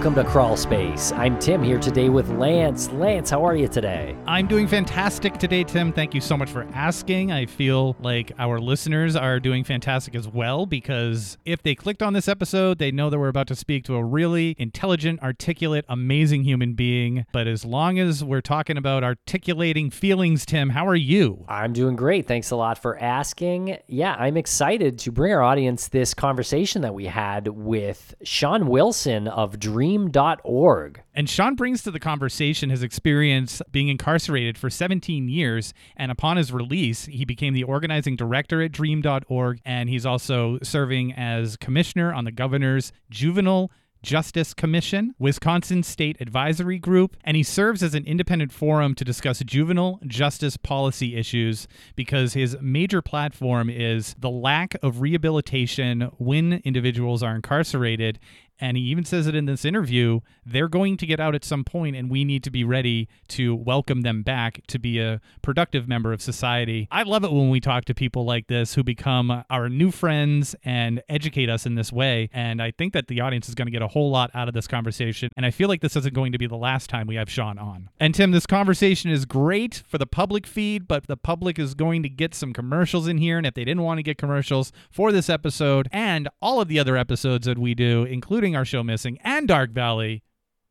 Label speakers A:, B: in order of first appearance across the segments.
A: welcome to Crawl Space. I'm Tim here today with Lance. Lance, how are you today?
B: I'm doing fantastic today, Tim. Thank you so much for asking. I feel like our listeners are doing fantastic as well because if they clicked on this episode, they know that we're about to speak to a really intelligent, articulate, amazing human being. But as long as we're talking about articulating feelings, Tim, how are you?
A: I'm doing great. Thanks a lot for asking. Yeah, I'm excited to bring our audience this conversation that we had with Sean Wilson of dream.org.
B: And Sean brings to the conversation his experience being incarcerated for 17 years. And upon his release, he became the organizing director at dream.org. And he's also serving as commissioner on the governor's juvenile Justice Commission, Wisconsin State Advisory Group, and he serves as an independent forum to discuss juvenile justice policy issues because his major platform is the lack of rehabilitation when individuals are incarcerated and he even says it in this interview they're going to get out at some point and we need to be ready to welcome them back to be a productive member of society. I love it when we talk to people like this who become our new friends and educate us in this way and i think that the audience is going to get a whole lot out of this conversation and i feel like this isn't going to be the last time we have sean on. And tim this conversation is great for the public feed but the public is going to get some commercials in here and if they didn't want to get commercials for this episode and all of the other episodes that we do including our show Missing and Dark Valley,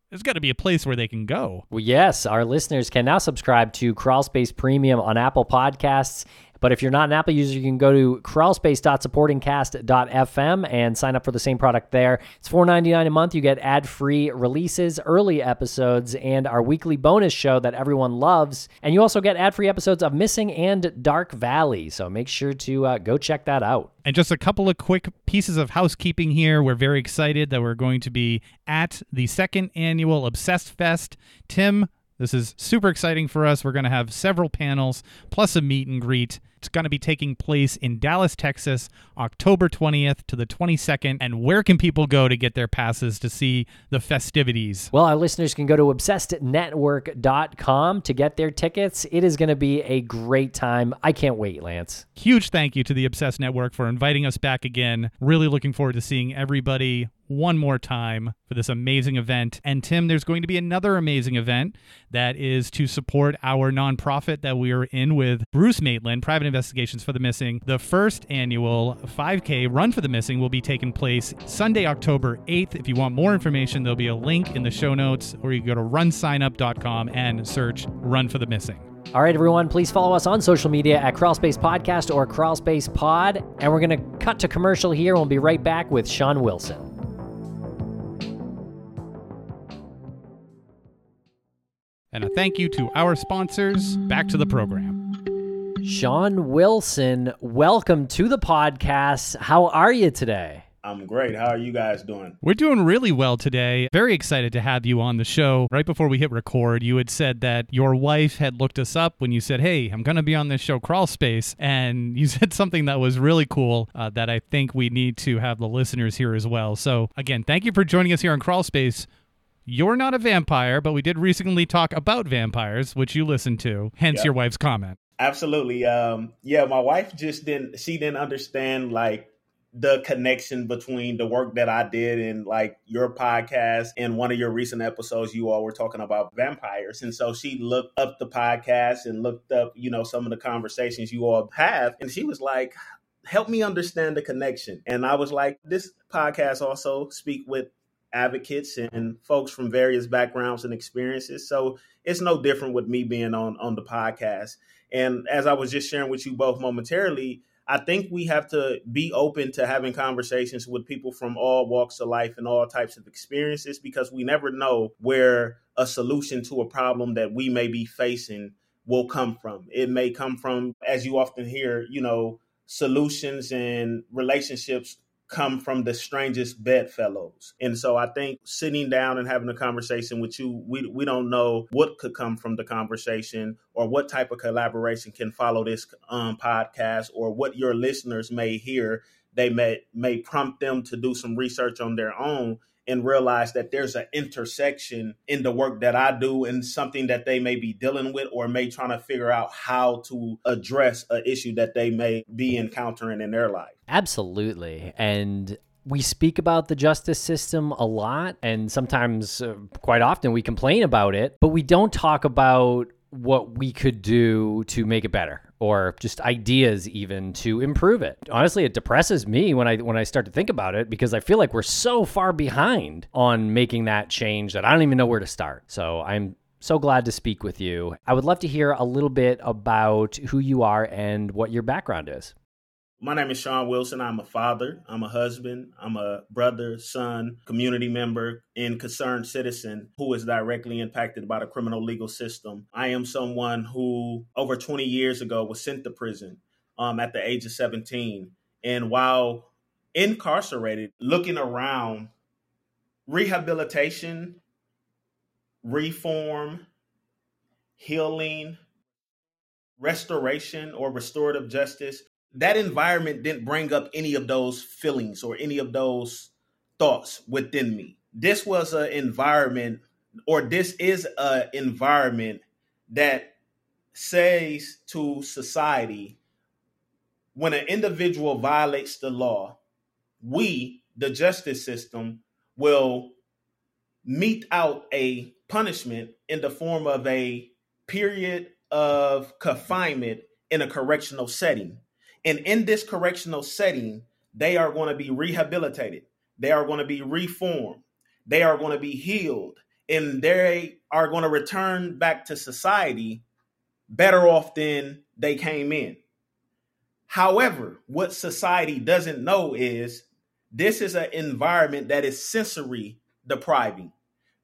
B: there's got to be a place where they can go.
A: Well, yes, our listeners can now subscribe to Crawl Space Premium on Apple Podcasts. But if you're not an Apple user, you can go to crawlspace.supportingcast.fm and sign up for the same product there. It's $4.99 a month. You get ad-free releases, early episodes, and our weekly bonus show that everyone loves. And you also get ad-free episodes of Missing and Dark Valley. So make sure to uh, go check that out.
B: And just a couple of quick pieces of housekeeping here. We're very excited that we're going to be at the second annual Obsessed Fest. Tim, this is super exciting for us. We're going to have several panels plus a meet and greet. It's going to be taking place in Dallas, Texas, October 20th to the 22nd. And where can people go to get their passes to see the festivities?
A: Well, our listeners can go to obsessednetwork.com to get their tickets. It is going to be a great time. I can't wait, Lance.
B: Huge thank you to the Obsessed Network for inviting us back again. Really looking forward to seeing everybody one more time for this amazing event. And Tim, there's going to be another amazing event that is to support our nonprofit that we are in with Bruce Maitland, Private Investigations for the Missing. The first annual 5K Run for the Missing will be taking place Sunday, October 8th. If you want more information, there'll be a link in the show notes, or you can go to runsignup.com and search Run for the Missing.
A: All right, everyone, please follow us on social media at Crawlspace Podcast or Crawlspace Pod. And we're going to cut to commercial here. We'll be right back with Sean Wilson.
B: And a thank you to our sponsors. Back to the program.
A: Sean Wilson, welcome to the podcast. How are you today?
C: I'm great. How are you guys doing?
B: We're doing really well today. Very excited to have you on the show. Right before we hit record, you had said that your wife had looked us up when you said, Hey, I'm going to be on this show, Crawl Space. And you said something that was really cool uh, that I think we need to have the listeners here as well. So, again, thank you for joining us here on Crawl Space. You're not a vampire, but we did recently talk about vampires, which you listened to, hence
C: Yep.
B: your wife's comment.
C: Absolutely. Um, yeah, my wife just didn't. She didn't understand like the connection between the work that I did and like your podcast and one of your recent episodes. You all were talking about vampires, and so she looked up the podcast and looked up, you know, some of the conversations you all have, and she was like. Help me understand the connection. And I was like, this podcast also speak with advocates and folks from various backgrounds and experiences. So it's no different with me being on on the podcast. And as I was just sharing with you both momentarily, I think we have to be open to having conversations with people from all walks of life and all types of experiences because we never know where a solution to a problem that we may be facing will come from. It may come from, as you often hear, you know, solutions and relationships come from the strangest bedfellows. And so I think sitting down and having a conversation with you, we, we don't know what could come from the conversation or what type of collaboration can follow this um, podcast or what your listeners may hear. They may may prompt them to do some research on their own and realize that there's an intersection in the work that I do and something that they may be dealing with or may trying to figure out how to address an issue that they may be encountering in their life.
A: Absolutely. And we speak about the justice system a lot, and sometimes, uh, quite often, we complain about it, but we don't talk about what we could do to make it better or just ideas even to improve it. Honestly, it depresses me when I when I start to think about it because I feel like we're so far behind on making that change that I don't even know where to start. So, I'm so glad to speak with you. I would love to hear a little bit about who you are and what your background is.
C: My name is Sean Wilson. I'm a father, I'm a husband, I'm a brother, son, community member, and concerned citizen who is directly impacted by the criminal legal system. I am someone who, over 20 years ago, was sent to prison um, at the age of 17. And while incarcerated, looking around, rehabilitation, reform, healing, restoration, or restorative justice that environment didn't bring up any of those feelings or any of those thoughts within me. This was an environment, or this is an environment that says to society when an individual violates the law, we, the justice system, will mete out a punishment in the form of a period of confinement in a correctional setting and in this correctional setting, they are going to be rehabilitated. They are going to be reformed. They are going to be healed. And they are going to return back to society better off than they came in. However, what society doesn't know is this is an environment that is sensory depriving.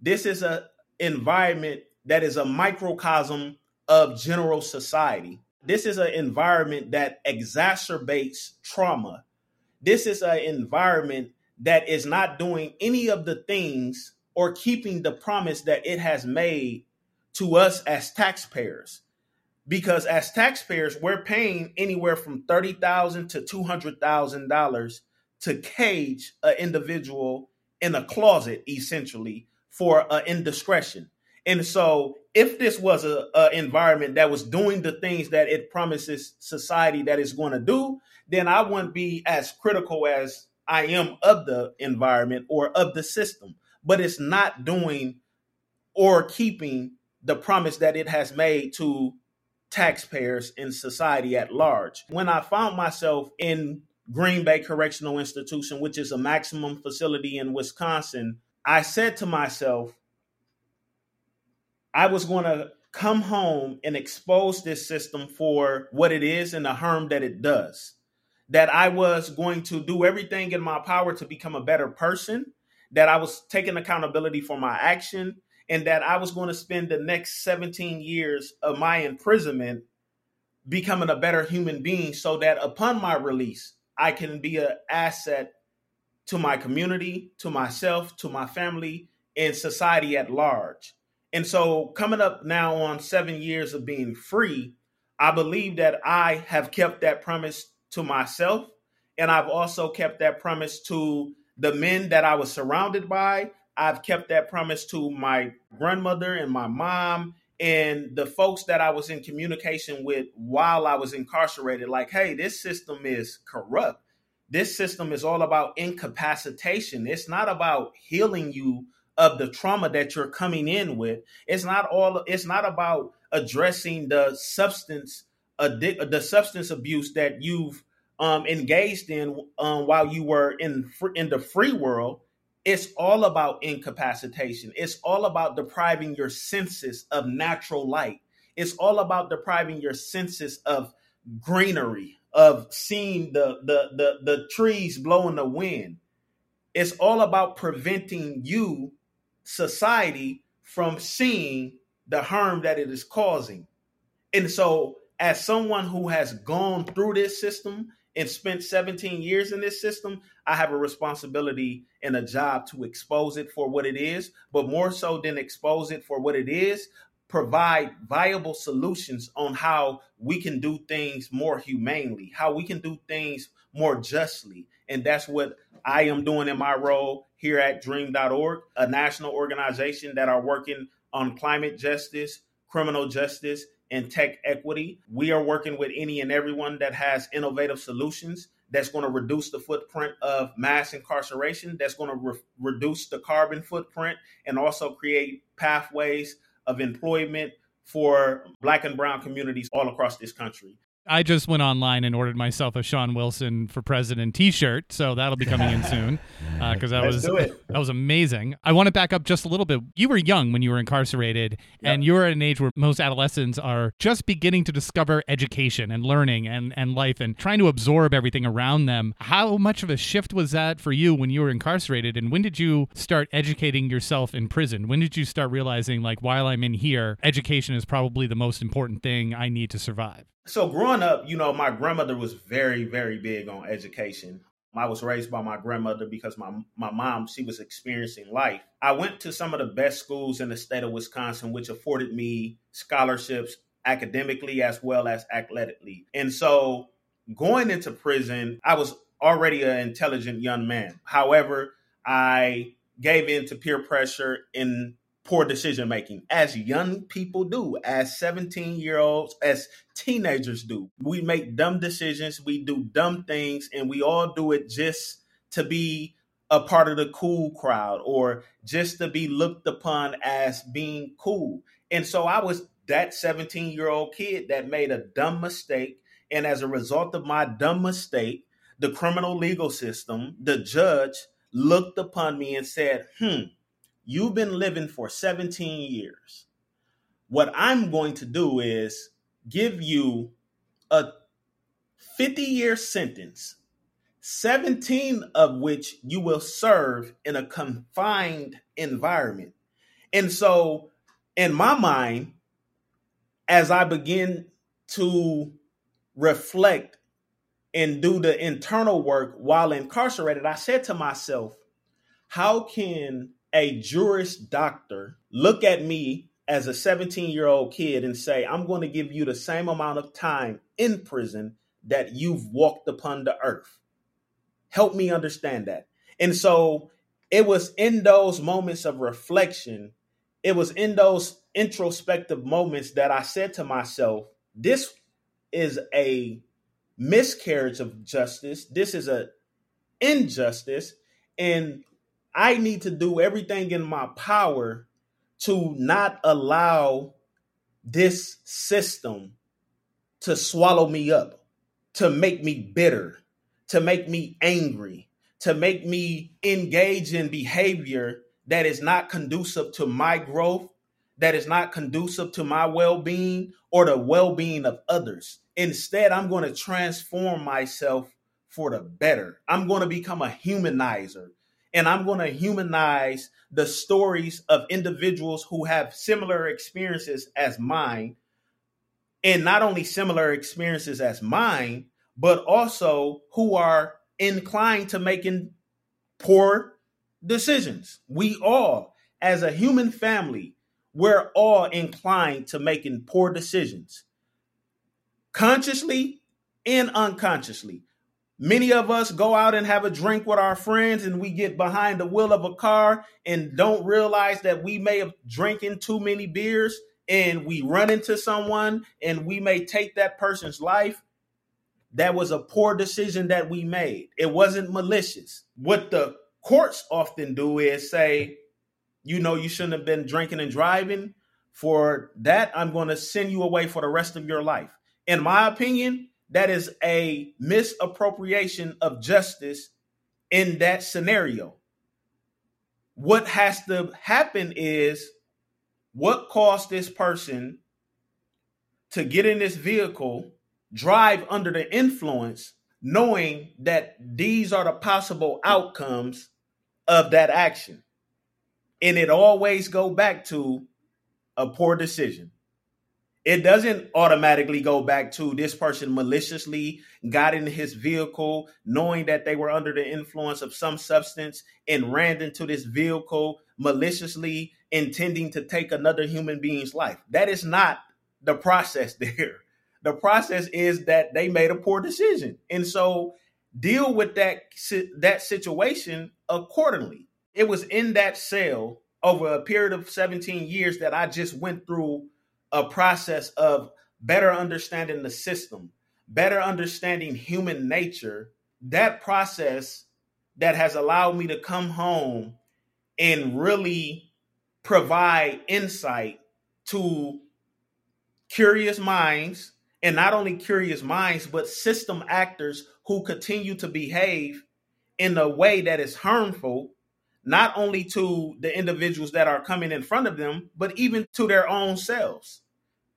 C: This is an environment that is a microcosm of general society. This is an environment that exacerbates trauma. This is an environment that is not doing any of the things or keeping the promise that it has made to us as taxpayers. Because as taxpayers, we're paying anywhere from 30,000 to two hundred thousand dollars to cage an individual in a closet, essentially for an indiscretion. And so, if this was a, a, environment that was doing the things that it promises society that it's going to do, then I wouldn't be as critical as I am of the environment or of the system. But it's not doing or keeping the promise that it has made to taxpayers in society at large. When I found myself in Green Bay Correctional Institution, which is a maximum facility in Wisconsin, I said to myself, I was going to come home and expose this system for what it is and the harm that it does. That I was going to do everything in my power to become a better person, that I was taking accountability for my action, and that I was going to spend the next 17 years of my imprisonment becoming a better human being so that upon my release, I can be an asset to my community, to myself, to my family, and society at large. And so, coming up now on seven years of being free, I believe that I have kept that promise to myself. And I've also kept that promise to the men that I was surrounded by. I've kept that promise to my grandmother and my mom and the folks that I was in communication with while I was incarcerated. Like, hey, this system is corrupt. This system is all about incapacitation. It's not about healing you of the trauma that you're coming in with. It's not all. It's not about addressing the substance addic- the substance abuse that you've um, engaged in um, while you were in in the free world. It's all about incapacitation. It's all about depriving your senses of natural light. It's all about depriving your senses of greenery, of seeing the the the, the trees blowing the wind. It's all about preventing you society from seeing the harm that it is causing. And so, as someone who has gone through this system and spent 17 years in this system, I have a responsibility and a job to expose it for what it is, but more so than expose it for what it is, provide viable solutions on how we can do things more humanely, how we can do things more justly. And that's what I am doing in my role here at dream.org, a national organization that are working on climate justice, criminal justice, and tech equity. We are working with any and everyone that has innovative solutions that's going to reduce the footprint of mass incarceration, that's going to re- reduce the carbon footprint, and also create pathways of employment for Black and Brown communities all across this country.
B: I just went online and ordered myself a Sean Wilson for President T-shirt, so that'll be coming in soon because uh, that
C: Let's
B: was that was amazing. I want to back up just a little bit. You were young when you were incarcerated, yep. and you're at an age where most adolescents are just beginning to discover education and learning and and life and trying to absorb everything around them. How much of a shift was that for you when you were incarcerated, and when did you start educating yourself in prison? When did you start realizing like while I'm in here, education is probably the most important thing I need to survive?
C: So growing up, you know, my grandmother was very, very big on education. I was raised by my grandmother because my my mom she was experiencing life. I went to some of the best schools in the state of Wisconsin, which afforded me scholarships academically as well as athletically. And so going into prison, I was already an intelligent young man. However, I gave in to peer pressure in poor decision making as young people do as 17 year olds as teenagers do. We make dumb decisions we do dumb things and we all do it just to be a part of the cool crowd or just to be looked upon as being cool. And so i was that 17 year old kid that made a dumb mistake and as a result of my dumb mistake the criminal legal system the judge looked upon me and said hmm You've been living for 17 years. What I'm going to do is give you a 50 year sentence, 17 of which you will serve in a confined environment. And so, in my mind, as I begin to reflect and do the internal work while incarcerated, I said to myself, how can a Juris Doctor look at me as a 17 year old kid and say, I'm going to give you the same amount of time in prison that you've walked upon the earth. Help me understand that. And so it was in those moments of reflection, it was in those introspective moments that I said to myself, this is a miscarriage of justice. This is a injustice. And I need to do everything in my power to not allow this system to swallow me up, to make me bitter, to make me angry, to make me engage in behavior that is not conducive to my growth, that is not conducive to my well being or the well being of others. Instead, I'm going to transform myself for the better. I'm going to become a humanizer and I'm going to humanize the stories of individuals who have similar experiences as mine. And not only similar experiences as mine, but also who are inclined to making poor decisions. We all, as a human family, we're all inclined to making poor decisions, consciously and unconsciously. Many of us go out and have a drink with our friends and we get behind the wheel of a car and don't realize that we may have drinking too many beers and we run into someone and we may take that person's life. That was a poor decision that we made. It wasn't malicious. What the courts often do is say, you know, you shouldn't have been drinking and driving. For that, I'm going to send you away for the rest of your life. In my opinion, that is a misappropriation of justice in that scenario. What has to happen is what caused this person to get in this vehicle, drive under the influence, knowing that these are the possible outcomes of that action. And it always go back to a poor decision it doesn't automatically go back to this person maliciously got in his vehicle knowing that they were under the influence of some substance and ran into this vehicle maliciously intending to take another human being's life. That is not the process there. The process is that they made a poor decision. And so deal with that that situation accordingly. It was in that cell over a period of 17 years that I just went through a process of better understanding the system, better understanding human nature, that process that has allowed me to come home and really provide insight to curious minds and not only curious minds but system actors who continue to behave in a way that is harmful not only to the individuals that are coming in front of them but even to their own selves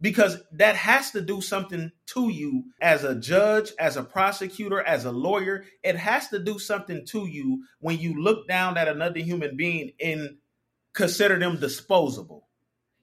C: because that has to do something to you as a judge, as a prosecutor, as a lawyer. It has to do something to you when you look down at another human being and consider them disposable.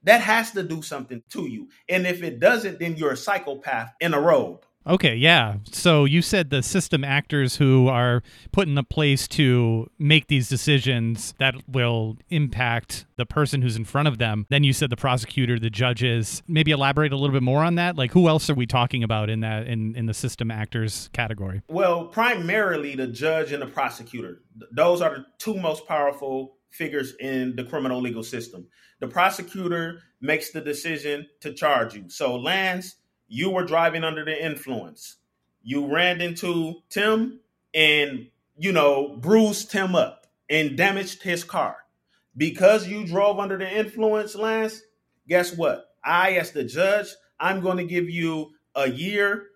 C: That has to do something to you. And if it doesn't, then you're a psychopath in a robe.
B: Okay, yeah. So you said the system actors who are put in a place to make these decisions that will impact the person who's in front of them. Then you said the prosecutor, the judges. Maybe elaborate a little bit more on that. Like who else are we talking about in that in, in the system actors category?
C: Well, primarily the judge and the prosecutor. Those are the two most powerful figures in the criminal legal system. The prosecutor makes the decision to charge you. So Lance you were driving under the influence. You ran into Tim and, you know, bruised Tim up and damaged his car. Because you drove under the influence, Lance, guess what? I, as the judge, I'm going to give you a year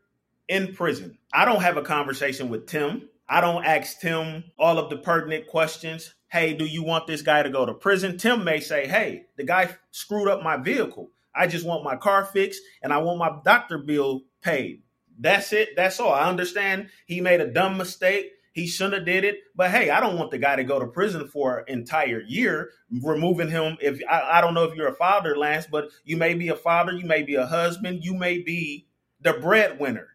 C: in prison. I don't have a conversation with Tim. I don't ask Tim all of the pertinent questions. Hey, do you want this guy to go to prison? Tim may say, hey, the guy screwed up my vehicle. I just want my car fixed and I want my doctor bill paid. That's it. That's all. I understand he made a dumb mistake. He shouldn't have did it. But hey, I don't want the guy to go to prison for an entire year, removing him. If I, I don't know if you're a father, Lance, but you may be a father, you may be a husband, you may be the breadwinner.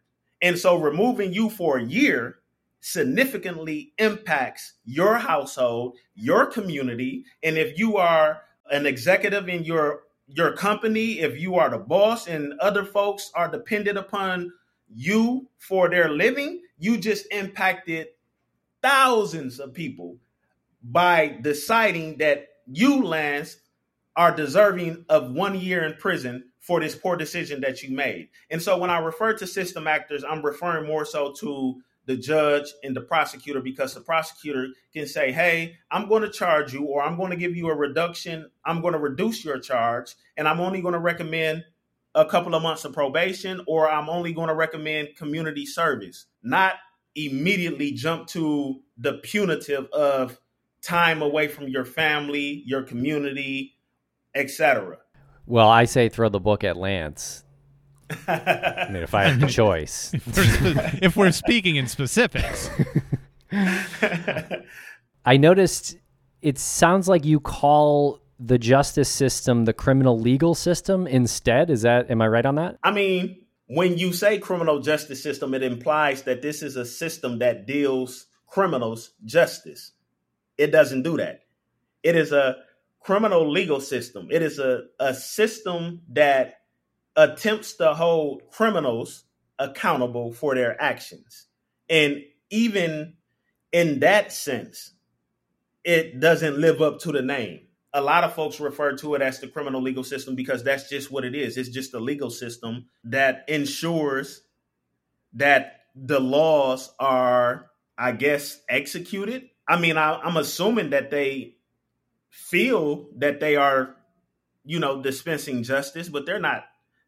C: And so removing you for a year significantly impacts your household, your community. And if you are an executive in your your company, if you are the boss and other folks are dependent upon you for their living, you just impacted thousands of people by deciding that you, Lance, are deserving of one year in prison for this poor decision that you made. And so when I refer to system actors, I'm referring more so to the judge and the prosecutor because the prosecutor can say, Hey, I'm going to charge you, or I'm going to give you a reduction. I'm going to reduce your charge, and I'm only going to recommend a couple of months of probation, or I'm only going to recommend community service, not immediately jump to the punitive of time away from your family, your community, etc.
A: Well, I say throw the book at Lance. I mean, if I had the choice.
B: if, we're, if we're speaking in specifics.
A: I noticed it sounds like you call the justice system the criminal legal system instead. Is that, am I right on that?
C: I mean, when you say criminal justice system, it implies that this is a system that deals criminals justice. It doesn't do that. It is a criminal legal system. It is a, a system that attempts to hold criminals accountable for their actions. And even in that sense, it doesn't live up to the name. A lot of folks refer to it as the criminal legal system because that's just what it is. It's just a legal system that ensures that the laws are, I guess, executed. I mean, I, am assuming that they feel that they are, you know, dispensing justice, but they're not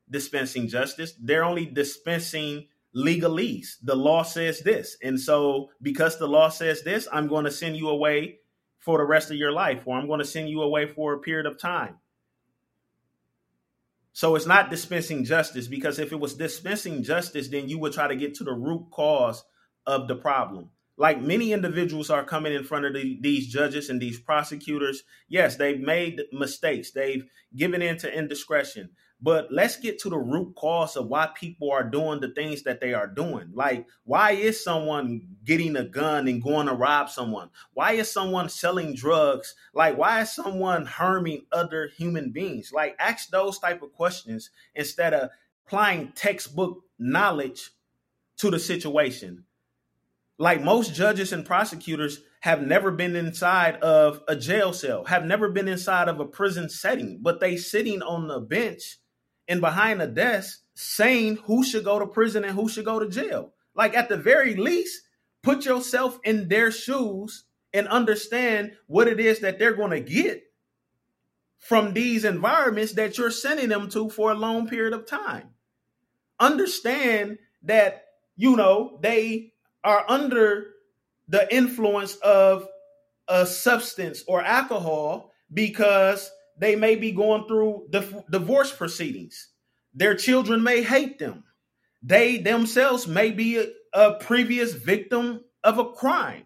C: dispensing justice. They're only dispensing legalese. The law says this. And so, because the law says this, I'm going to send you away for the rest of your life, or I'm going to send you away for a period of time. So it's not dispensing justice because if it was dispensing justice, then you would try to get to the root cause of the problem. Like many individuals are coming in front of the, these judges and these prosecutors. Yes, they've made mistakes. They've given in to indiscretion. But let's get to the root cause of why people are doing the things that they are doing. Like, why is someone getting a gun and going to rob someone? Why is someone selling drugs? Like, why is someone harming other human beings? Like, ask those type of questions instead of applying textbook knowledge to the situation. Like most judges and prosecutors have never been inside of a jail cell, have never been inside of a prison setting, but they sitting on the bench and behind a desk saying who should go to prison and who should go to jail. Like at the very least, put yourself in their shoes and understand what it is that they're going to get from these environments that you're sending them to for a long period of time. Understand that, you know, they are under the influence of a substance or alcohol because they may be going through divorce proceedings. Their children may hate them. They themselves may be a, a previous victim of a crime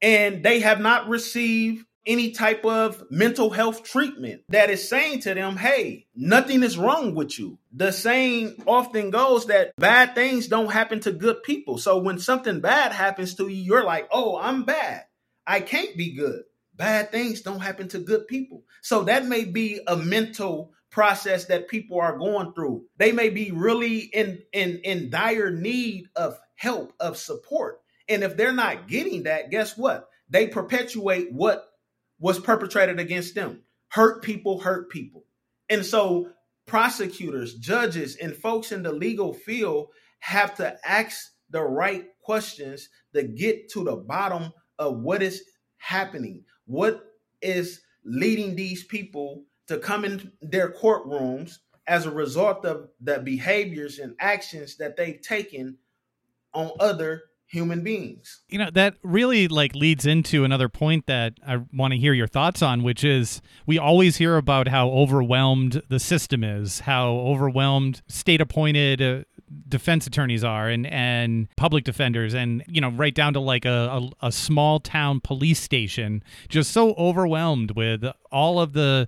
C: and they have not received any type of mental health treatment that is saying to them, hey, nothing is wrong with you. The saying often goes that bad things don't happen to good people. So when something bad happens to you, you're like, oh, I'm bad. I can't be good. Bad things don't happen to good people. So that may be a mental process that people are going through. They may be really in in in dire need of help, of support. And if they're not getting that, guess what? They perpetuate what was perpetrated against them. Hurt people hurt people. And so prosecutors, judges, and folks in the legal field have to ask the right questions to get to the bottom of what is happening. What is leading these people to come in their courtrooms as a result of the behaviors and actions that they've taken on other human beings.
B: You know, that really like leads into another point that I want to hear your thoughts on, which is we always hear about how overwhelmed the system is, how overwhelmed state appointed uh, defense attorneys are and and public defenders and you know right down to like a, a, a small town police station just so overwhelmed with all of the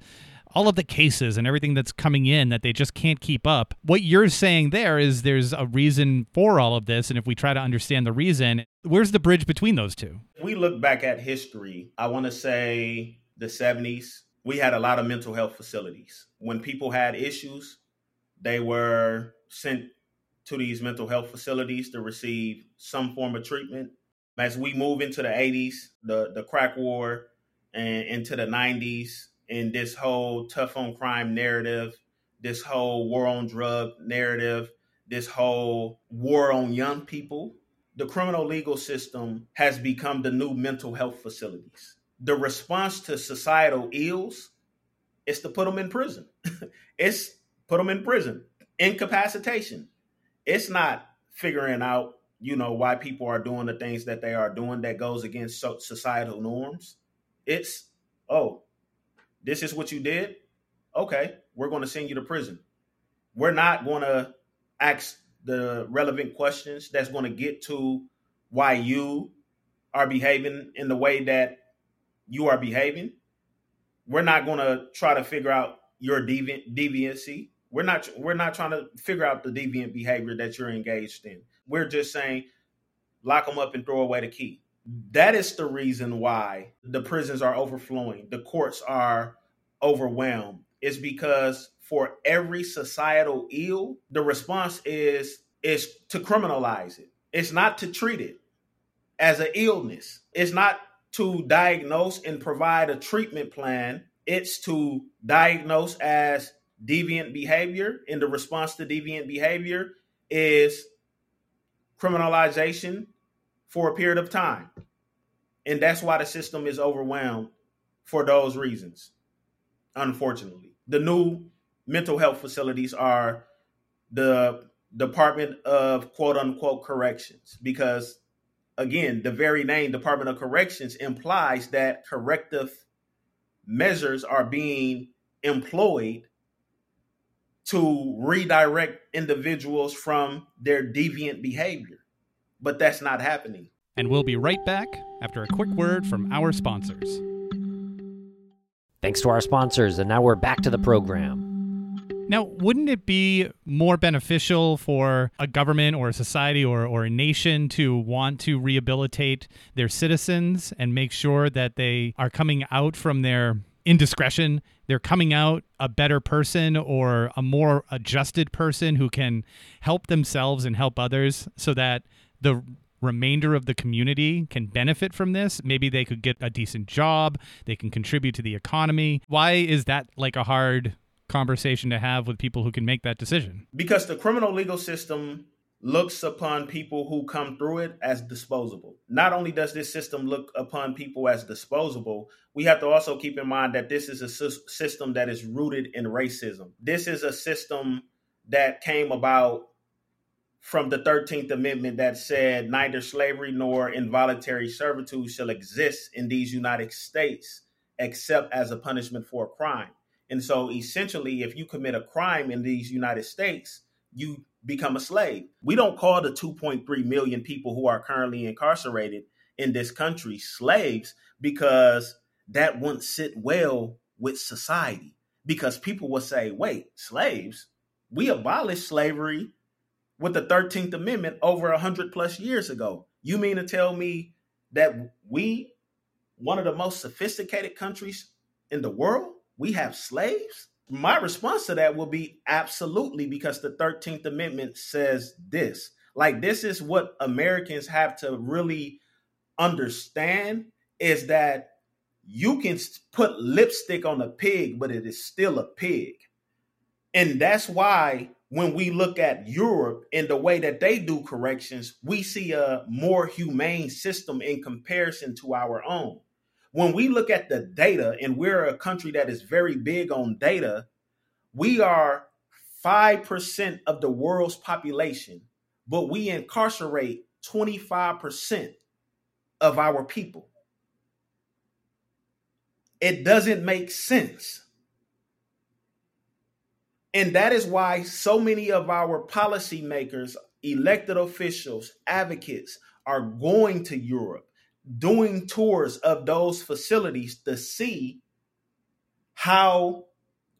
B: all of the cases and everything that's coming in that they just can't keep up. What you're saying there is there's a reason for all of this. And if we try to understand the reason, where's the bridge between those two?
C: We look back at history, I want to say the 70s, we had a lot of mental health facilities. When people had issues, they were sent to these mental health facilities to receive some form of treatment. As we move into the 80s, the, the crack war, and into the 90s, in this whole tough on crime narrative, this whole war on drug narrative, this whole war on young people. The criminal legal system has become the new mental health facilities. The response to societal ills is to put them in prison. it's put them in prison. Incapacitation. It's not figuring out, you know, why people are doing the things that they are doing that goes against societal norms. It's, oh, this is what you did. Okay, we're going to send you to prison. We're not going to ask the relevant questions that's going to get to why you are behaving in the way that you are behaving. We're not going to try to figure out your deviant deviancy. We're not we're not trying to figure out the deviant behavior that you're engaged in. We're just saying lock them up and throw away the key. That is the reason why the prisons are overflowing, the courts are overwhelmed. It's because for every societal ill, the response is is to criminalize it. It's not to treat it as an illness. It's not to diagnose and provide a treatment plan. It's to diagnose as deviant behavior. And the response to deviant behavior is criminalization for a period of time. And that's why the system is overwhelmed for those reasons, unfortunately. The new mental health facilities are the Department of quote unquote corrections because, again, the very name Department of Corrections implies that corrective measures are being employed to redirect individuals from their deviant behavior but that's not happening.
B: And we'll be right back after a quick word from our sponsors.
A: Thanks to our sponsors, and now we're back to the program.
B: Now, wouldn't it be more beneficial for a government or a society or, or a nation to want to rehabilitate their citizens and make sure that they are coming out from their indiscretion? They're coming out a better person or a more adjusted person who can help themselves and help others so that the remainder of the community can benefit from this. Maybe they could get a decent job, they can contribute to the economy. Why is that like a hard conversation to have with people who can make that decision?
C: Because the criminal legal system looks upon people who come through it as disposable. Not only does this system look upon people as disposable, we have to also keep in mind that this is a system that is rooted in racism. This is a system that came about from the 13th Amendment that said neither slavery nor involuntary servitude shall exist in these United States except as a punishment for a crime. And so essentially, if you commit a crime in these United States, you become a slave. We don't call the 2.3 million people who are currently incarcerated in this country slaves because that wouldn't sit well with society. Because people will say, wait, slaves? We abolished slavery with the 13th Amendment over 100 plus years ago. You mean to tell me that we, one of the most sophisticated countries in the world, we have slaves? My response to that will be absolutely because the 13th Amendment says this. Like, this is what Americans have to really understand is that you can put lipstick on a pig, but it is still a pig. And that's why when we look at Europe and the way that they do corrections, we see a more humane system in comparison to our own when we look at the data, and we're a country that is very big on data, we are 5% of the world's population, but we incarcerate 25% of our people. It doesn't make sense. And that is why so many of our policymakers, elected officials, advocates are going to Europe doing tours of those facilities to see how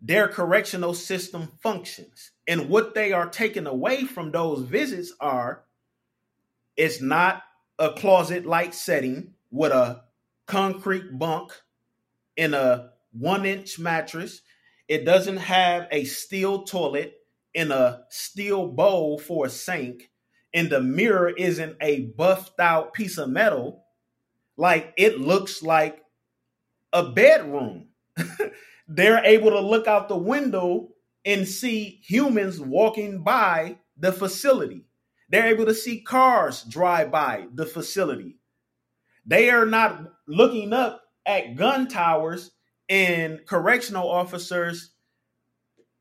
C: their correctional system functions. And what they are taking away from those visits are it's not a closet like setting with a concrete bunk in a one inch mattress. It doesn't have a steel toilet in a steel bowl for a sink. And the mirror isn't a buffed out piece of metal like it looks like a bedroom. They're able to look out the window and see humans walking by the facility. They're able to see cars drive by the facility. They are not looking up at gun towers and correctional officers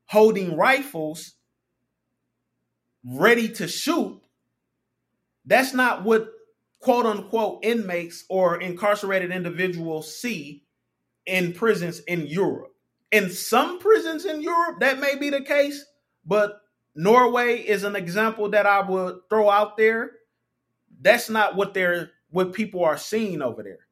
C: holding rifles ready to shoot. That's not what quote unquote inmates or incarcerated individuals see in prisons in Europe. In some prisons in Europe, that may be the case, but Norway is an example that I would throw out there. That's not what they're what people are seeing over there.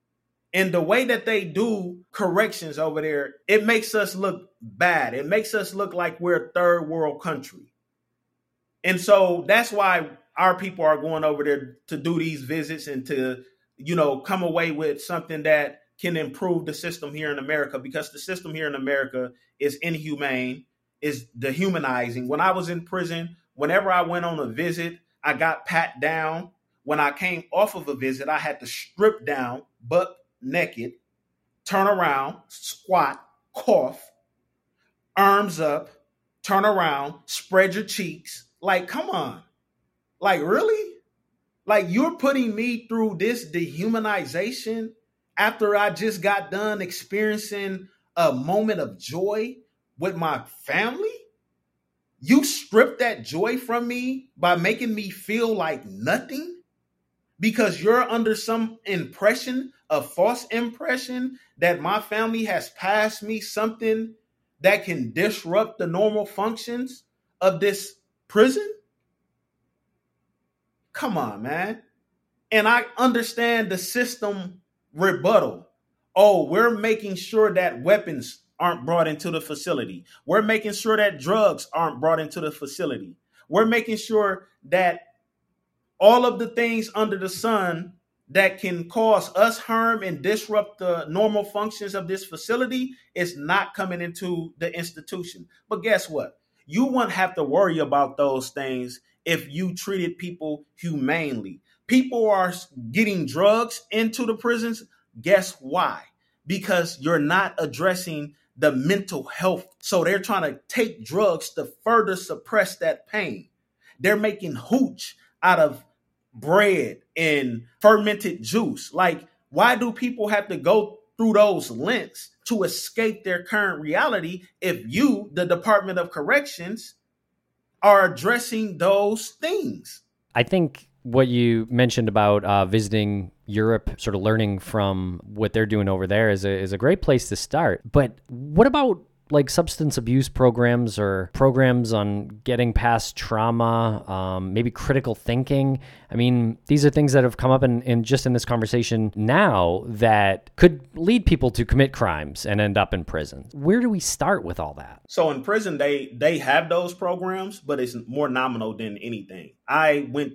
C: And the way that they do corrections over there, it makes us look bad. It makes us look like we're a third world country. And so that's why our people are going over there to do these visits and to, you know, come away with something that can improve the system here in America because the system here in America is inhumane, is dehumanizing. When I was in prison, whenever I went on a visit, I got pat down. When I came off of a visit, I had to strip down, butt naked, turn around, squat, cough, arms up, turn around, spread your cheeks. Like, come on. Like, really? Like, you're putting me through this dehumanization after I just got done experiencing a moment of joy with my family? You stripped that joy from me by making me feel like nothing because you're under some impression, a false impression that my family has passed me something that can disrupt the normal functions of this prison? Come on, man. And I understand the system rebuttal. Oh, we're making sure that weapons aren't brought into the facility. We're making sure that drugs aren't brought into the facility. We're making sure that all of the things under the sun that can cause us harm and disrupt the normal functions of this facility is not coming into the institution. But guess what? You won't have to worry about those things if you treated people humanely. People are getting drugs into the prisons. Guess why? Because you're not addressing the mental health. So they're trying to take drugs to further suppress that pain. They're making hooch out of bread and fermented juice. Like, why do people have to go through those lengths to escape their current reality if you, the Department of Corrections, are addressing those things?
A: I think what you mentioned about uh, visiting Europe, sort of learning from what they're doing over there, is a, is a great place to start. But what about like substance abuse programs or programs on getting past trauma, um, maybe critical thinking. I mean, these are things that have come up in, in just in this conversation now that could lead people to commit crimes and end up in prison. Where do we start with all that?
C: So in prison, they they have those programs, but it's more nominal than anything. I went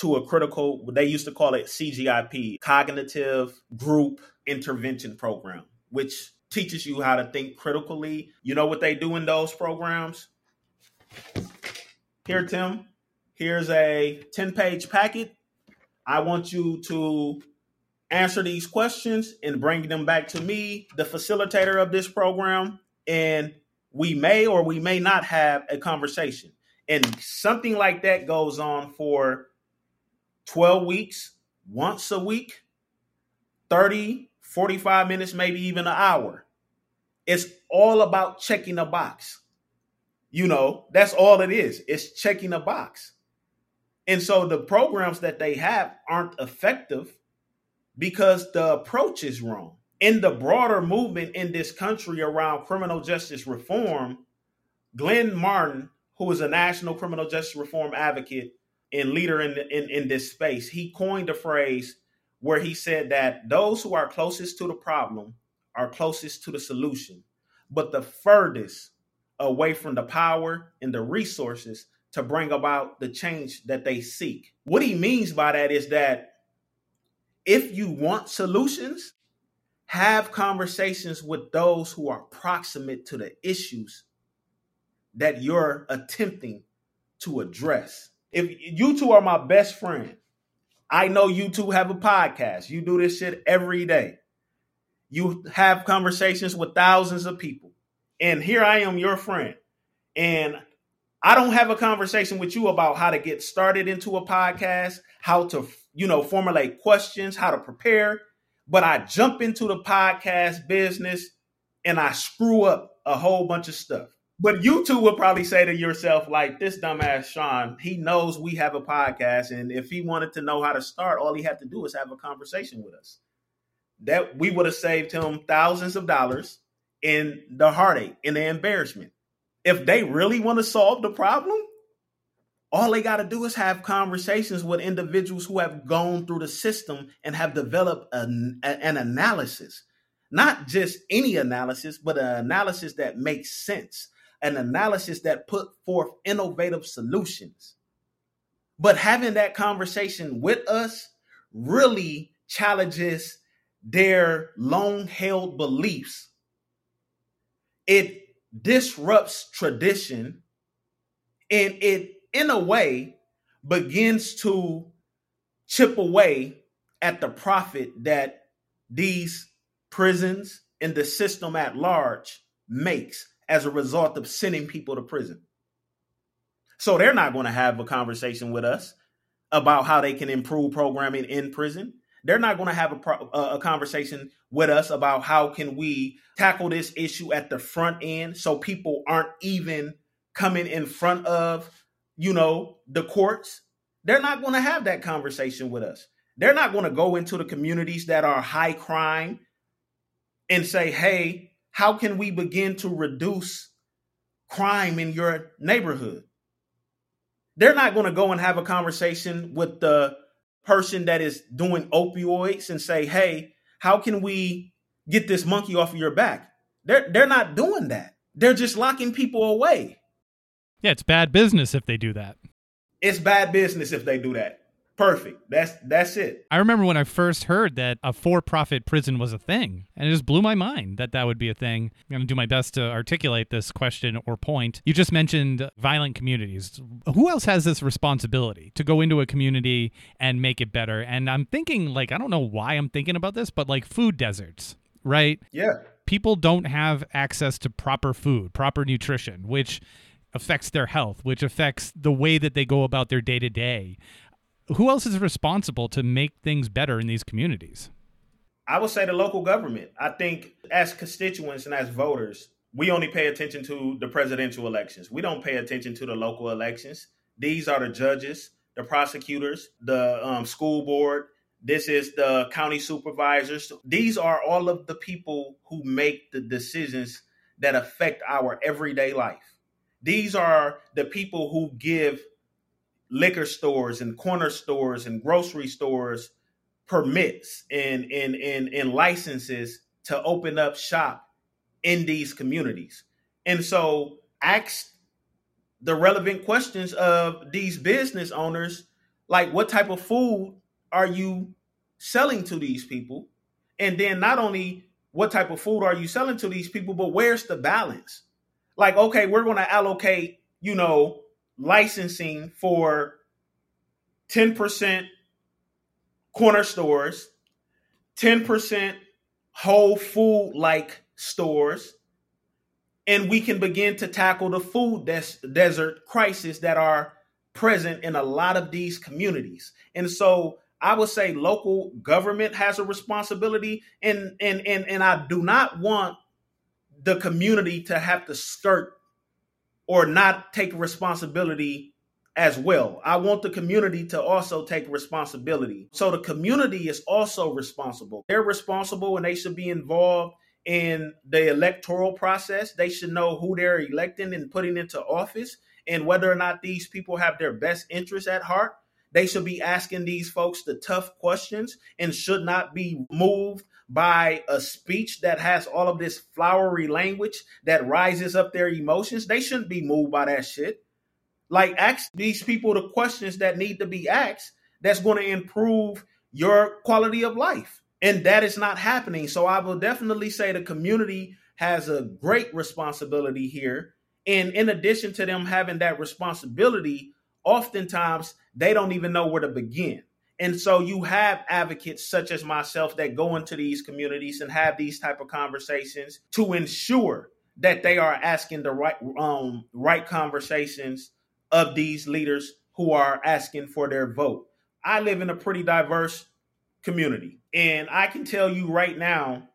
C: to a critical, they used to call it CGIP, cognitive group intervention program, which teaches you how to think critically. You know what they do in those programs? Here, Tim, here's a 10 page packet. I want you to answer these questions and bring them back to me, the facilitator of this program, and we may or we may not have a conversation. And something like that goes on for 12 weeks, once a week, 30, 45 minutes, maybe even an hour. It's all about checking a box. You know, that's all it is. It's checking a box. And so the programs that they have aren't effective because the approach is wrong. In the broader movement in this country around criminal justice reform, Glenn Martin, who is a national criminal justice reform advocate and leader in, in, in this space, he coined the phrase where he said that those who are closest to the problem are closest to the solution, but the furthest away from the power and the resources to bring about the change that they seek. What he means by that is that if you want solutions, have conversations with those who are proximate to the issues that you're attempting to address. If you two are my best friend, I know you two have a podcast. You do this shit every day. You have conversations with thousands of people. And here I am, your friend. And I don't have a conversation with you about how to get started into a podcast, how to, you know, formulate questions, how to prepare. But I jump into the podcast business and I screw up a whole bunch of stuff. But you two will probably say to yourself, like, this dumbass Sean, he knows we have a podcast. And if he wanted to know how to start, all he had to do is have a conversation with us. That we would have saved him thousands of dollars in the heartache and the embarrassment. If they really want to solve the problem, all they got to do is have conversations with individuals who have gone through the system and have developed an, an analysis. Not just any analysis, but an analysis that makes sense an analysis that put forth innovative solutions. But having that conversation with us really challenges their long held beliefs. It disrupts tradition and it, in a way, begins to chip away at the profit that these prisons and the system at large makes as a result of sending people to prison. So they're not going to have a conversation with us about how they can improve programming in prison. They're not going to have a, pro- a conversation with us about how can we tackle this issue at the front end so people aren't even coming in front of, you know, the courts. They're not going to have that conversation with us. They're not going to go into the communities that are high crime and say, "Hey, how can we begin to reduce crime in your neighborhood? They're not going to go and have a conversation with the person that is doing opioids and say, "Hey, how can we get this monkey off of your back?" They're they're not doing that. They're just locking people away.
B: Yeah, it's bad business if they do that.
C: It's bad business if they do that. Perfect. That's that's it.
B: I remember when I first heard that a for-profit prison was a thing, and it just blew my mind that that would be a thing. I'm going to do my best to articulate this question or point. You just mentioned violent communities. Who else has this responsibility to go into a community and make it better? And I'm thinking like I don't know why I'm thinking about this, but like food deserts, right?
C: Yeah.
B: People don't have access to proper food, proper nutrition, which affects their health, which affects the way that they go about their day to day. Who else is responsible to make things better in these communities?
C: I would say the local government. I think as constituents and as voters, we only pay attention to the presidential elections. We don't pay attention to the local elections. These are the judges, the prosecutors, the um, school board. This is the county supervisors. These are all of the people who make the decisions that affect our everyday life. These are the people who give liquor stores and corner stores and grocery stores permits and, and, and, and licenses to open up shop in these communities. And so ask the relevant questions of these business owners like what type of food are you selling to these people? And then not only what type of food are you selling to these people, but where's the balance? Like, okay, we're going to allocate, you know, licensing for 10% corner stores, 10% whole food like stores, and we can begin to tackle the food des- desert crisis that are present in a lot of these communities. And so I would say local government has a responsibility and and and and I do not want the community to have to skirt or not take responsibility as well. I want the community to also take responsibility. So the community is also responsible. They're responsible and they should be involved in the electoral process. They should know who they're electing and putting into office and whether or not these people have their best interests at heart. They should be asking these folks the tough questions and should not be moved by a speech that has all of this flowery language that rises up their emotions. They shouldn't be moved by that shit. Like, ask these people the questions that need to be asked that's going to improve your quality of life. And that is not happening. So I will definitely say the community has a great responsibility here. And in addition to them having that responsibility, oftentimes they don't even know where to begin. And so you have advocates such as myself that go into these communities and have these type of conversations to ensure that they are asking the right um, right conversations of these leaders who are asking for their vote. I live in a pretty diverse community, and I can tell you right now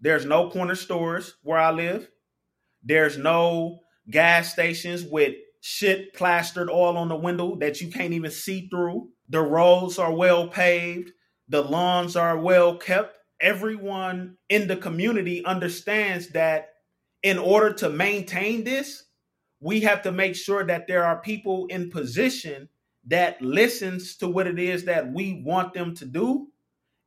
C: there's no corner stores where I live. There's no gas stations with shit plastered all on the window that you can't even see through. The roads are well paved, the lawns are well kept. Everyone in the community understands that in order to maintain this, we have to make sure that there are people in position that listens to what it is that we want them to do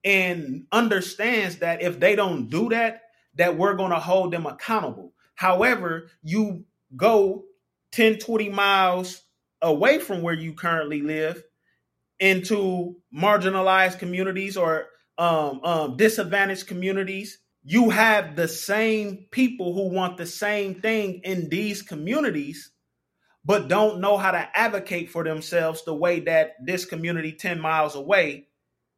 C: and understands that if they don't do that that we're going to hold them accountable however you go 10 20 miles away from where you currently live into marginalized communities or um, um, disadvantaged communities you have the same people who want the same thing in these communities, but don't know how to advocate for themselves the way that this community 10 miles away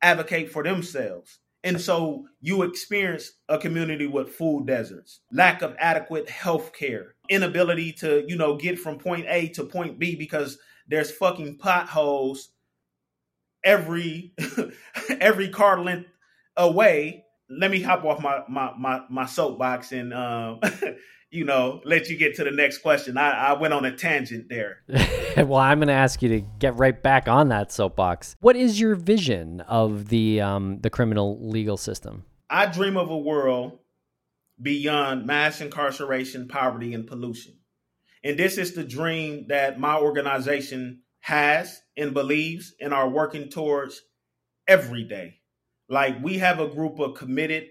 C: advocate for themselves. And so you experience a community with food deserts, lack of adequate health care, inability to, you know, get from point A to point B because there's fucking potholes every every car length away let me hop off my my my, my soapbox and um, you know let you get to the next question. I, I went on a tangent there.
A: well, I'm going to ask you to get right back on that soapbox. What is your vision of the um, the criminal legal system?
C: I dream of a world beyond mass incarceration, poverty, and pollution. And this is the dream that my organization has and believes and are working towards every day. Like we have a group of committed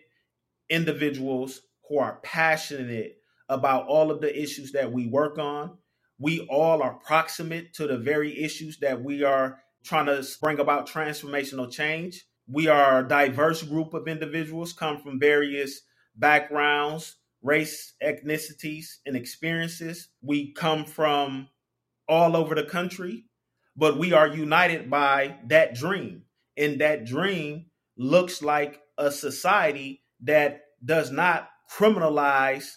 C: individuals who are passionate about all of the issues that we work on. We all are proximate to the very issues that we are trying to bring about transformational change. We are a diverse group of individuals, come from various backgrounds, race, ethnicities, and experiences. We come from all over the country, but we are united by that dream. And that dream looks like a society that does not criminalize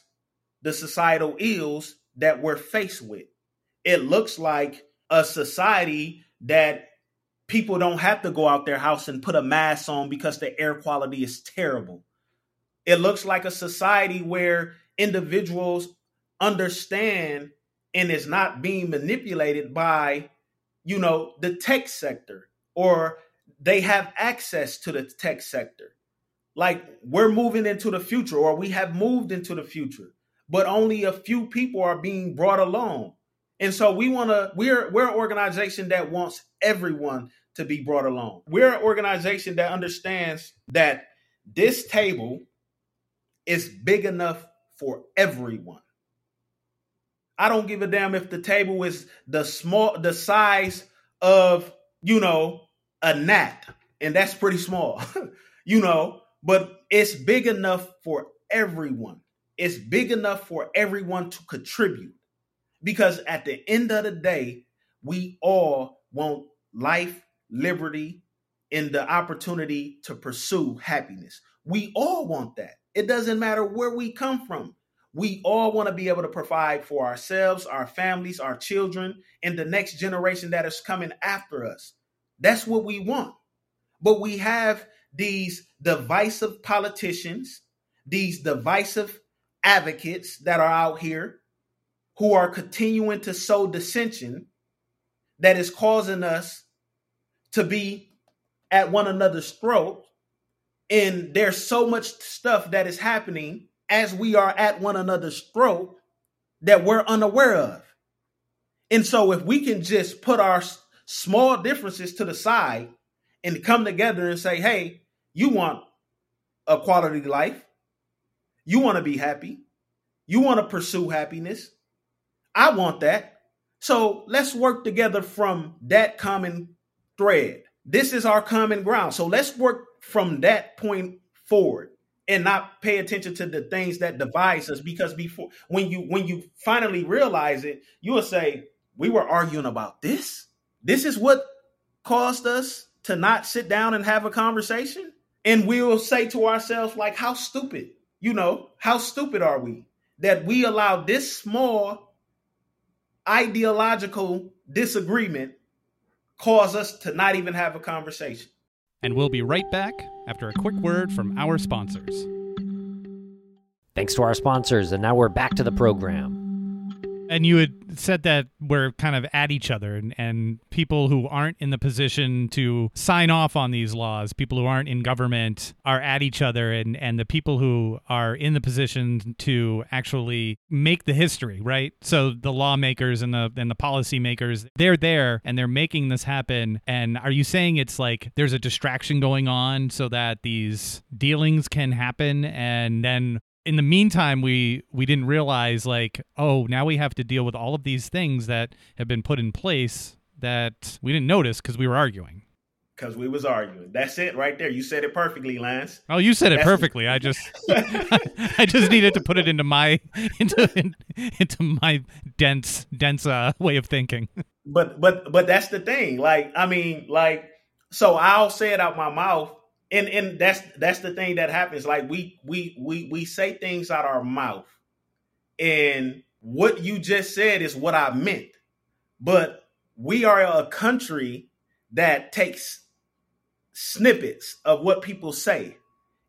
C: the societal ills that we're faced with. it looks like a society that people don't have to go out their house and put a mask on because the air quality is terrible. It looks like a society where individuals understand and is not being manipulated by, you know, the tech sector or they have access to the tech sector. Like we're moving into the future or we have moved into the future, but only a few people are being brought along. And so we want to we're we're an organization that wants everyone to be brought along. We're an organization that understands that this table is big enough for everyone. I don't give a damn if the table is the small the size of, you know, a gnat, and that's pretty small. you know, but it's big enough for everyone. It's big enough for everyone to contribute. Because at the end of the day, we all want life, liberty, and the opportunity to pursue happiness. We all want that. It doesn't matter where we come from. We all want to be able to provide for ourselves, our families, our children, and the next generation that is coming after us. That's what we want. But we have these divisive politicians, these divisive advocates that are out here who are continuing to sow dissension that is causing us to be at one another's throat. And there's so much stuff that is happening as we are at one another's throat that we're unaware of. And so, if we can just put our small differences to the side and come together and say, hey, you want a quality life, you want to be happy, you want to pursue happiness, I want that. So, let's work together from that common thread. This is our common ground. So, let's work from that point forward and not pay attention to the things that divide us because before when you when you finally realize it you will say we were arguing about this. This is what caused us to not sit down and have a conversation. And we'll say to ourselves like how stupid you know how stupid are we that we allow this small ideological disagreement cause us to not even have a conversation
B: and we'll be right back after a quick word from our sponsors.
A: Thanks to our sponsors, and now we're back to the program.
B: And you had said that we're kind of at each other, and, and people who aren't in the position to sign off on these laws, people who aren't in government, are at each other, and, and the people who are in the position to actually make the history, right? So the lawmakers and the and the policymakers, they're there and they're making this happen. And are you saying it's like there's a distraction going on so that these dealings can happen, and then in the meantime we we didn't realize like oh now we have to deal with all of these things that have been put in place that we didn't notice because we were arguing.
C: Because we was arguing. That's it right there. You said it perfectly lance.
B: Oh you said it that's perfectly. I just i just needed to put it into my into in, into my dense dense uh, way of thinking.
C: But but but that's the thing. Like i mean like so i'll say it out my mouth and and that's that's the thing that happens. Like we we we we say things out our mouth and what you just said is what i meant. But we are a country that takes snippets of what people say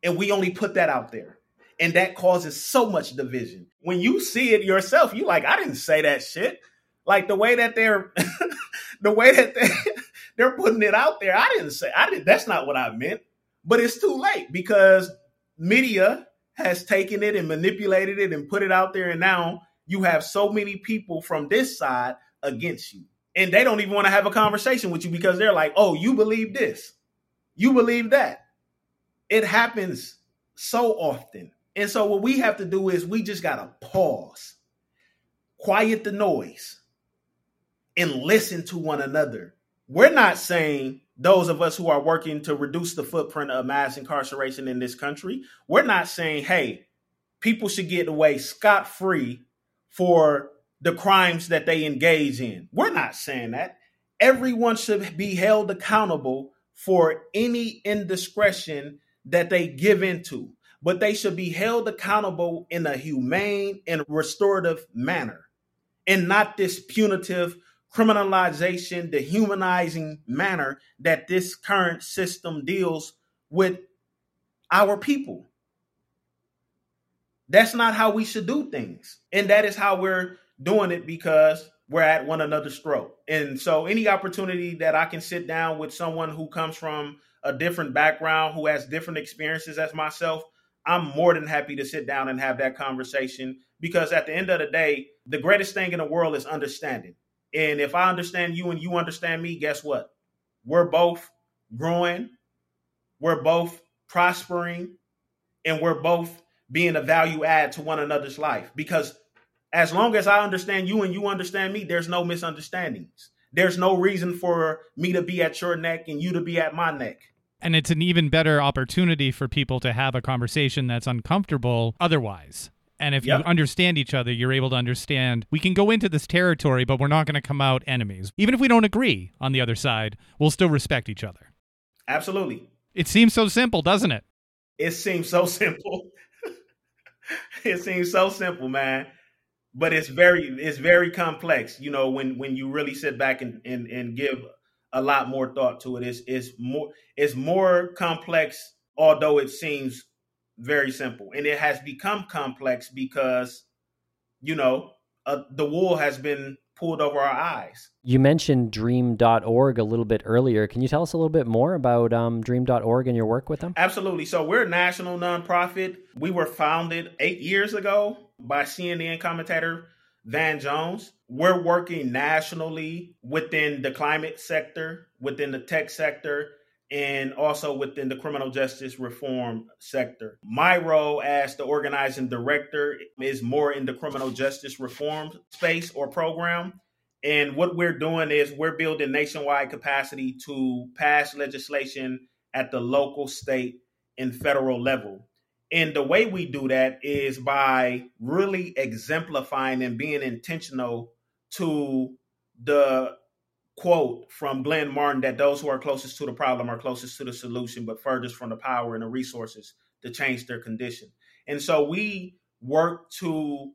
C: and we only put that out there and that causes so much division. When you see it yourself you like i didn't say that shit. Like the way that they're the way that they, they're putting it out there i didn't say i didn't that's not what i meant but it's too late because media has taken it and manipulated it and put it out there. And now you have so many people from this side against you. And they don't even want to have a conversation with you because they're like, oh, you believe this, you believe that. It happens so often. And so what we have to do is we just got to pause, quiet the noise, and listen to one another. We're not saying those of us who are working to reduce the footprint of mass incarceration in this country, we're not saying, hey, people should get away scot free for the crimes that they engage in. We're not saying that. Everyone should be held accountable for any indiscretion that they give into, but they should be held accountable in a humane and restorative manner. and not this punitive criminalization, dehumanizing manner that this current system deals with our people. That's not how we should do things. And that is how we're doing it because we're at one another's throat. And so, any opportunity that I can sit down with someone who comes from a different background, who has different experiences as myself, I'm more than happy to sit down and have that conversation because at the end of the day, the greatest thing in the world is understanding. And if I understand you and you understand me, guess what? We're both growing, we're both prospering, and we're both being a value add to one another's life. Because as long as I understand you and you understand me, there's no misunderstandings. There's no reason for me to be at your neck and you to be at my neck.
B: And it's an even better opportunity for people to have a conversation that's uncomfortable otherwise. And if yep. you understand each other, you're able to understand we can go into this territory, but we're not going to come out enemies. Even if we don't agree on the other side, we'll still respect each other.
C: Absolutely.
B: It seems so simple, doesn't it?
C: It seems so simple. it seems so simple, man. But it's very it's very complex, you know, when when you really sit back and and, and give a lot more thought to it. It's it's more it's more complex, although it seems very simple. And it has become complex because, you know, uh, the wool has been pulled over our eyes.
A: You mentioned dream.org a little bit earlier. Can you tell us a little bit more about um, dream.org and your work with them?
C: Absolutely. So, we're a national nonprofit. We were founded eight years ago by CNN commentator Van Jones. We're working nationally within the climate sector, within the tech sector, and also within the criminal justice reform sector. My role as the organizing director is more in the criminal justice reform space or program. And what we're doing is we're building nationwide capacity to pass legislation at the local, state, and federal level. And the way we do that is by really exemplifying and being intentional to the quote from Glenn Martin that those who are closest to the problem are closest to the solution, but furthest from the power and the resources to change their condition. And so we work to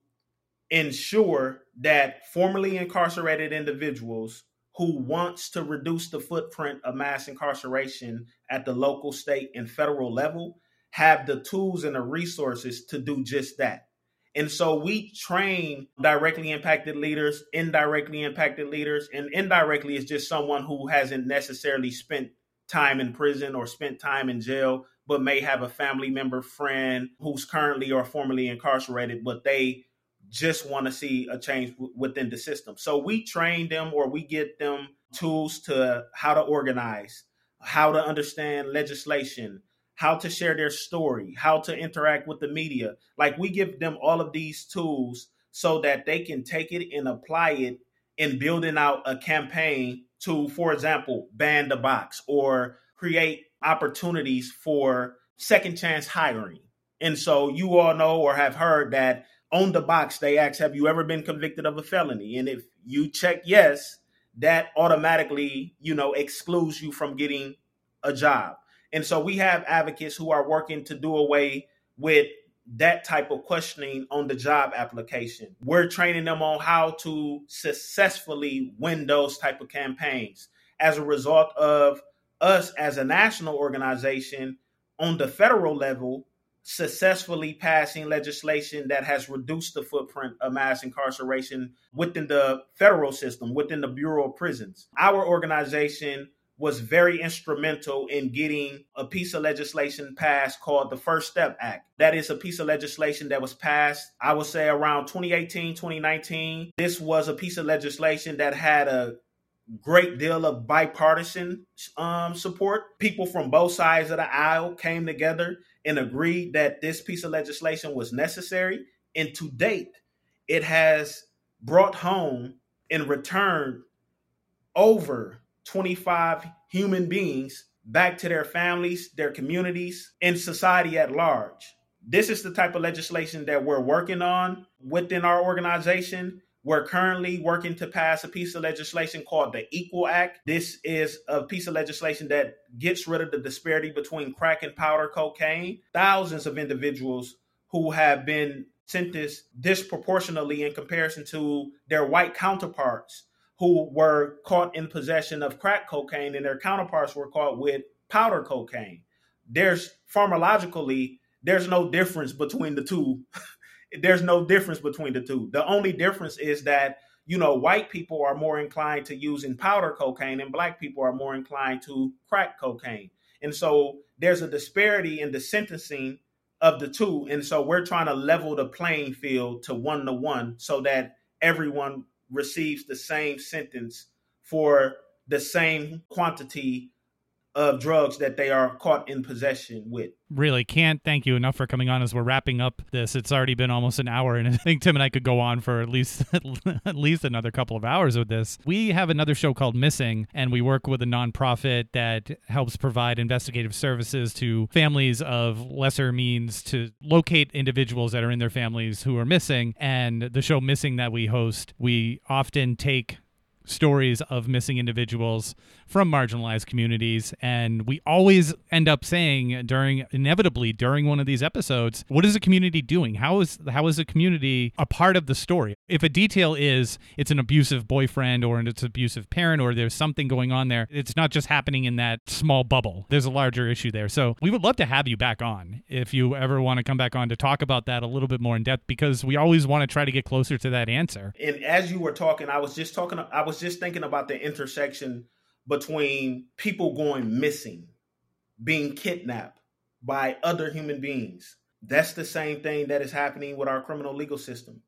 C: ensure that formerly incarcerated individuals who wants to reduce the footprint of mass incarceration at the local, state, and federal level have the tools and the resources to do just that. And so we train directly impacted leaders, indirectly impacted leaders, and indirectly is just someone who hasn't necessarily spent time in prison or spent time in jail, but may have a family member, friend who's currently or formerly incarcerated, but they just want to see a change w- within the system. So we train them or we get them tools to how to organize, how to understand legislation, how to share their story, how to interact with the media. Like we give them all of these tools so that they can take it and apply it in building out a campaign to, for example, ban the box or create opportunities for second chance hiring. And so you all know or have heard that on the box they ask, Have you ever been convicted of a felony? And if you check yes, that automatically, you know, excludes you from getting a job. And so we have advocates who are working to do away with that type of questioning on the job application. We're training them on how to successfully win those type of campaigns as a result of us as a national organization on the federal level successfully passing legislation that has reduced the footprint of mass incarceration within the federal system, within the Bureau of Prisons. Our organization was very instrumental in getting a piece of legislation passed called the First Step Act. That is a piece of legislation that was passed, I would say, around 2018, 2019. This was a piece of legislation that had a great deal of bipartisan um, support. People from both sides of the aisle came together and agreed that this piece of legislation was necessary. And to date, it has brought home in return over 25 human beings back to their families, their communities, and society at large. This is the type of legislation that we're working on within our organization. We're currently working to pass a piece of legislation called the Equal Act. This is a piece of legislation that gets rid of the disparity between crack and powder cocaine. Thousands of individuals who have been sentenced disproportionately in comparison to their white counterparts who were caught in possession of crack cocaine and their counterparts were caught with powder cocaine. There's pharmacologically, there's no difference between the two. there's no difference between the two. The only difference is that, you know, white people are more inclined to using powder cocaine and black people are more inclined to crack cocaine. And so there's a disparity in the sentencing of the two. And so we're trying to level the playing field to one to one so that everyone receives the same sentence for the same quantity of drugs that they are caught in possession with.
B: Really can't thank you enough for coming on as we're wrapping up this. It's already been almost an hour and I think Tim and I could go on for at least at least another couple of hours with this. We have another show called Missing and we work with a nonprofit that helps provide investigative services to families of lesser means to locate individuals that are in their families who are missing and the show Missing that we host, we often take stories of missing individuals from marginalized communities. And we always end up saying during inevitably during one of these episodes what is a community doing? How is how is the community a part of the story? If a detail is it's an abusive boyfriend or it's an abusive parent or there's something going on there it's not just happening in that small bubble. There's a larger issue there. So we would love to have you back on if you ever want to come back on to talk about that a little bit more in depth because we always want to try to get closer to that answer.
C: And as you were talking i was just talking i was just thinking about the intersection between people going missing, being kidnapped by other human beings. That's the same thing that is happening with our criminal legal system.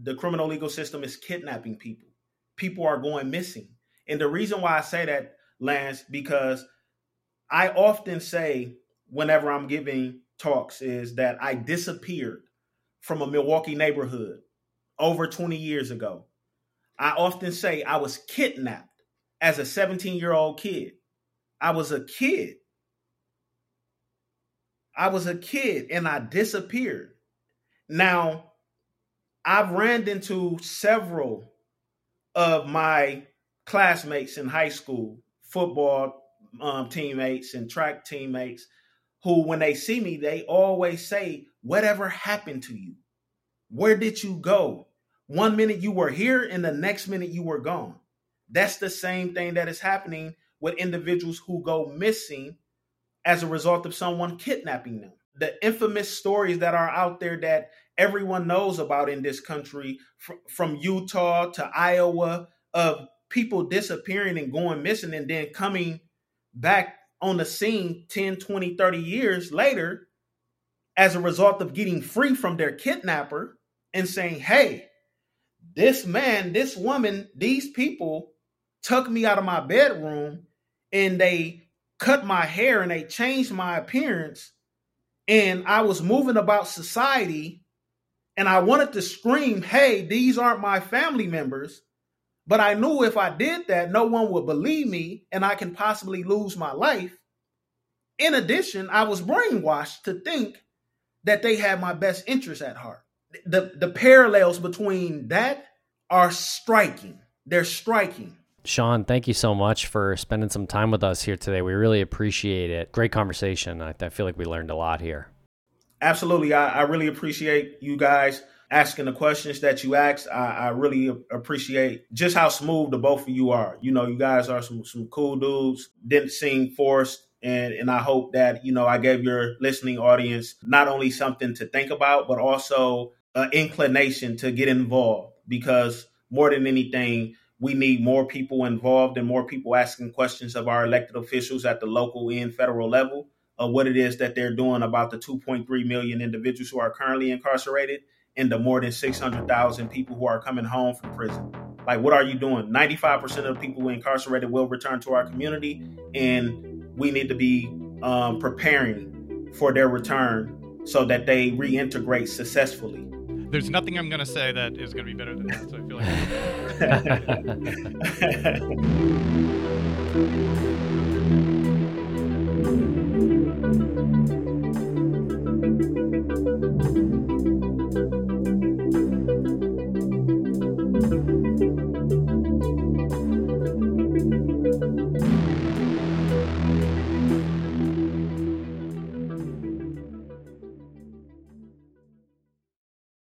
C: The criminal legal system is kidnapping people. People are going missing. And the reason why I say that, Lance, because I often say whenever I'm giving talks is that I disappeared from a Milwaukee neighborhood over 20 years ago. I often say I was kidnapped as a 17 year old kid. I was a kid. I was a kid and I disappeared. Now, I've ran into several of my classmates in high school, football um, teammates and track teammates, who, when they see me, they always say, Whatever happened to you? Where did you go? One minute you were here, and the next minute you were gone. That's the same thing that is happening with individuals who go missing as a result of someone kidnapping them. The infamous stories that are out there that everyone knows about in this country, fr- from Utah to Iowa, of people disappearing and going missing and then coming back on the scene 10, 20, 30 years later as a result of getting free from their kidnapper and saying, hey, this man, this woman, these people took me out of my bedroom and they cut my hair and they changed my appearance and I was moving about society and I wanted to scream, "Hey, these aren't my family members." But I knew if I did that, no one would believe me and I can possibly lose my life. In addition, I was brainwashed to think that they had my best interest at heart. The the parallels between that are striking. They're striking.
A: Sean, thank you so much for spending some time with us here today. We really appreciate it. Great conversation. I, I feel like we learned a lot here.
C: Absolutely. I, I, really appreciate you guys asking the questions that you asked. I, I, really appreciate just how smooth the both of you are. You know, you guys are some, some cool dudes, didn't seem forced. And, and I hope that, you know, I gave your listening audience not only something to think about, but also an inclination to get involved because more than anything, we need more people involved and more people asking questions of our elected officials at the local and federal level of what it is that they're doing about the 2.3 million individuals who are currently incarcerated and the more than 600,000 people who are coming home from prison. Like, what are you doing? 95% of the people who are incarcerated will return to our community, and we need to be um, preparing for their return so that they reintegrate successfully
B: there's nothing I'm gonna say that is gonna be better than that. So I feel like.